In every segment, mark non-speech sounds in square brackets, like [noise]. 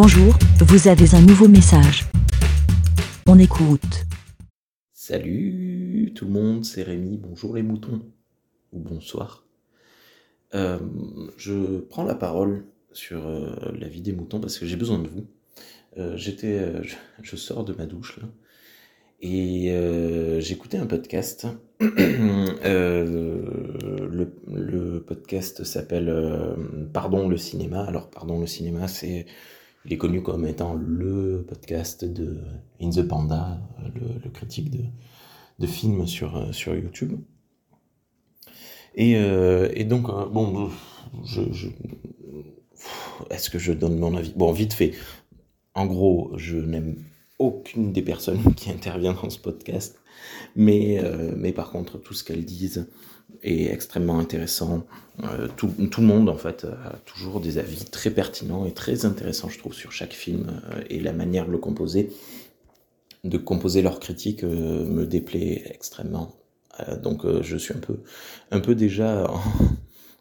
Bonjour, vous avez un nouveau message. On écoute. Salut tout le monde, c'est Rémi. Bonjour les moutons. Ou bonsoir. Euh, je prends la parole sur euh, la vie des moutons parce que j'ai besoin de vous. Euh, j'étais, je, sors de ma douche là et j'écoutais un podcast. [clears throat] le, podcast s'appelle Pardon le cinéma. Alors Pardon le cinéma, c'est il est connu comme étant le podcast de In the Panda, le, critique de, films sur, sur YouTube. Et, euh, et donc, euh, bon, est-ce que je donne mon avis? Bon, vite fait. En gros, je n'aime aucune des personnes [laughs] qui interviennent dans ce podcast, mais, euh, mais par contre, tout ce qu'elles disent est extrêmement intéressant. Euh, tout, tout, le monde, en fait, a toujours des avis très pertinents et très intéressants, je trouve, sur chaque film euh, et la manière de le composer. De composer leurs critiques euh, me déplaît extrêmement. donc, je suis un peu, un peu déjà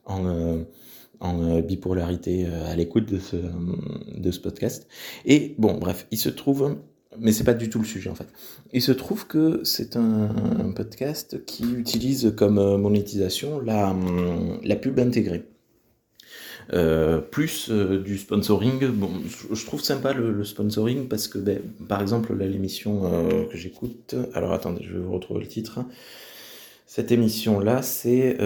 en, [laughs] en, bipolarité à l'écoute de ce, de ce podcast. Et bon, bref, il se trouve mais c'est pas du tout le sujet en fait. Il se trouve que c'est un, podcast qui utilise comme euh, monétisation la, la pub intégrée. Euh, plus euh, du sponsoring. Bon, je trouve sympa le, sponsoring parce que, ben, par exemple, l'émission que j'écoute. Alors attendez, je vais vous retrouver le titre. Cette émission-là, c'est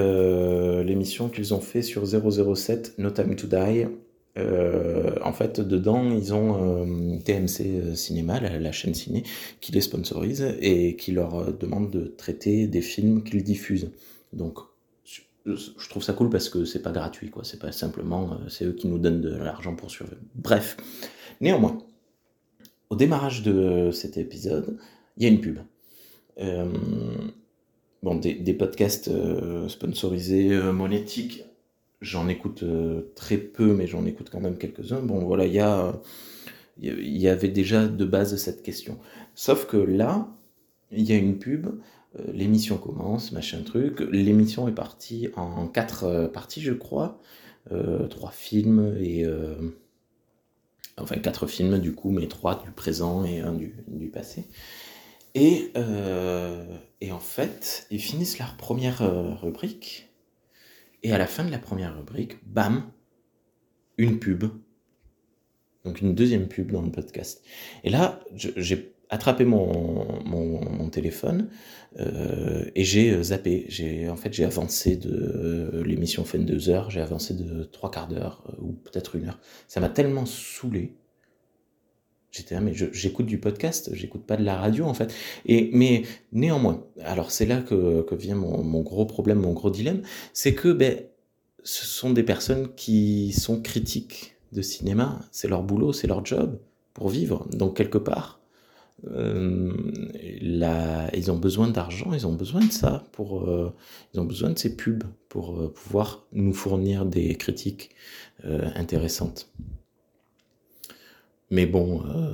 l'émission qu'ils ont fait sur 007 No Time to Die euh, en fait, dedans, ils ont euh, TMC euh, Cinéma, la, chaîne ciné, qui les sponsorise et qui leur demande de traiter des films qu'ils diffusent. Donc, je trouve ça cool parce que c'est pas gratuit, quoi. C'est pas simplement, c'est eux qui nous donnent de l'argent pour survivre. Bref. Néanmoins, au démarrage de cet épisode, il y a une pub. bon, des, des podcasts sponsorisés monétiques j'en écoute euh, très peu, mais j'en écoute quand même quelques-uns. Bon, voilà, il y avait déjà de base cette question. Sauf que là, il y a une pub, euh, l'émission commence, machin truc. L'émission est partie en quatre euh, parties, je crois, trois films et enfin quatre films du coup, mais trois du présent et un du, du passé. Et, et en fait, ils finissent leur première rubrique et à la fin de la première rubrique, bam, une pub. Donc une deuxième pub dans le podcast. Et là, j'ai attrapé mon, téléphone euh, et j'ai euh, zappé. J'ai en fait j'ai avancé de euh, l'émission fait deux heures, j'ai avancé de trois quarts d'heure ou peut-être une heure. Ça m'a tellement saoulé J'étais mais j'écoute du podcast, j'écoute pas de la radio en fait. Et mais néanmoins, alors c'est là que, vient mon, gros problème, mon gros dilemme, c'est que ben ce sont des personnes qui sont critiques de cinéma, c'est leur boulot, c'est leur job pour vivre. Donc quelque part, euh, ils ont besoin d'argent, ils ont besoin de ça pour, euh, ils ont besoin de ces pubs pour euh, pouvoir nous fournir des critiques intéressantes. Mais bon, euh,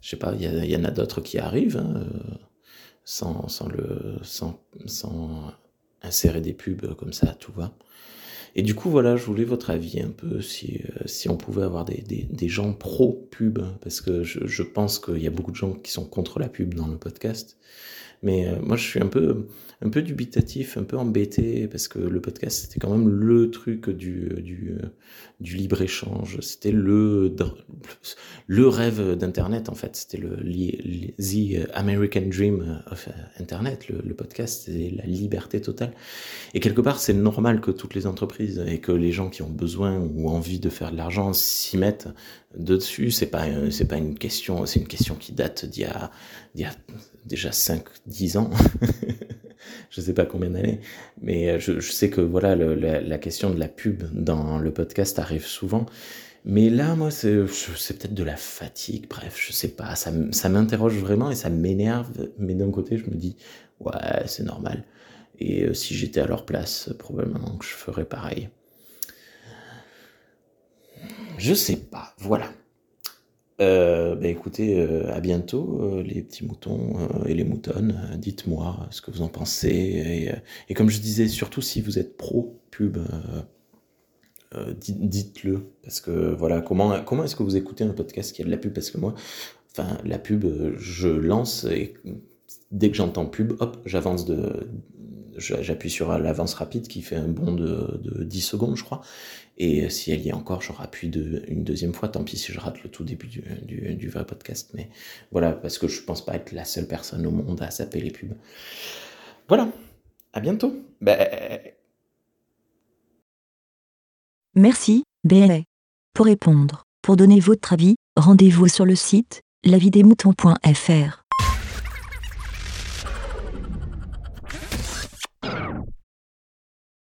je sais pas, il y, en a d'autres qui arrivent hein, euh, sans, sans, le, sans, sans insérer des pubs comme ça, tout va. Et du coup, voilà, je voulais votre avis un peu, si, euh, si on pouvait avoir des, des, gens pro-pub, parce que je, je pense qu'il y a beaucoup de gens qui sont contre la pub dans le podcast. Mais euh, moi, je suis un peu, un peu dubitatif, un peu embêté, parce que le podcast, c'était quand même le truc du, du, du libre-échange. C'était le, le rêve d'Internet, en fait. C'était le The American Dream of Internet. Le, le podcast, c'est la liberté totale. Et quelque part, c'est normal que toutes les entreprises et que les gens qui ont besoin ou envie de faire de l'argent s'y mettent dessus. C'est pas, pas une question, c'est une question qui date d'il y a, d'il y a déjà 5, 10 ans. [laughs] je sais pas combien d'années, mais euh, je, sais que voilà la, question de la pub dans le podcast arrive souvent. Mais là, moi, c'est peut-être de la fatigue, bref, je sais pas, ça, ça m'interroge vraiment et ça m'énerve, mais d'un côté, je me dis, ouais, c'est normal. Et euh, si j'étais à leur place, probablement que je ferais pareil. Je sais pas, voilà. Euh, bah écoutez, euh, à bientôt euh, les petits moutons euh, et les moutonnes. Dites-moi ce que vous en pensez. Et, et, comme je disais, surtout si vous êtes pro pub, dites-le. Parce que voilà, comment, comment est-ce que vous écoutez un podcast qui a de la pub? Parce que moi, enfin, la pub, je lance et dès que j'entends pub, hop, j'avance de, j'appuie sur l'avance rapide qui fait un bond de, de, 10 secondes, je crois. Et si elle y est encore, je rappuie une deuxième fois. Tant pis si je rate le tout début du, du, vrai podcast. Mais voilà, parce que je pense pas être la seule personne au monde à saper les pubs. Voilà. À bientôt. Bah... Merci, BLA. Pour répondre, pour donner votre avis, rendez-vous sur le site lavidemouton.fr.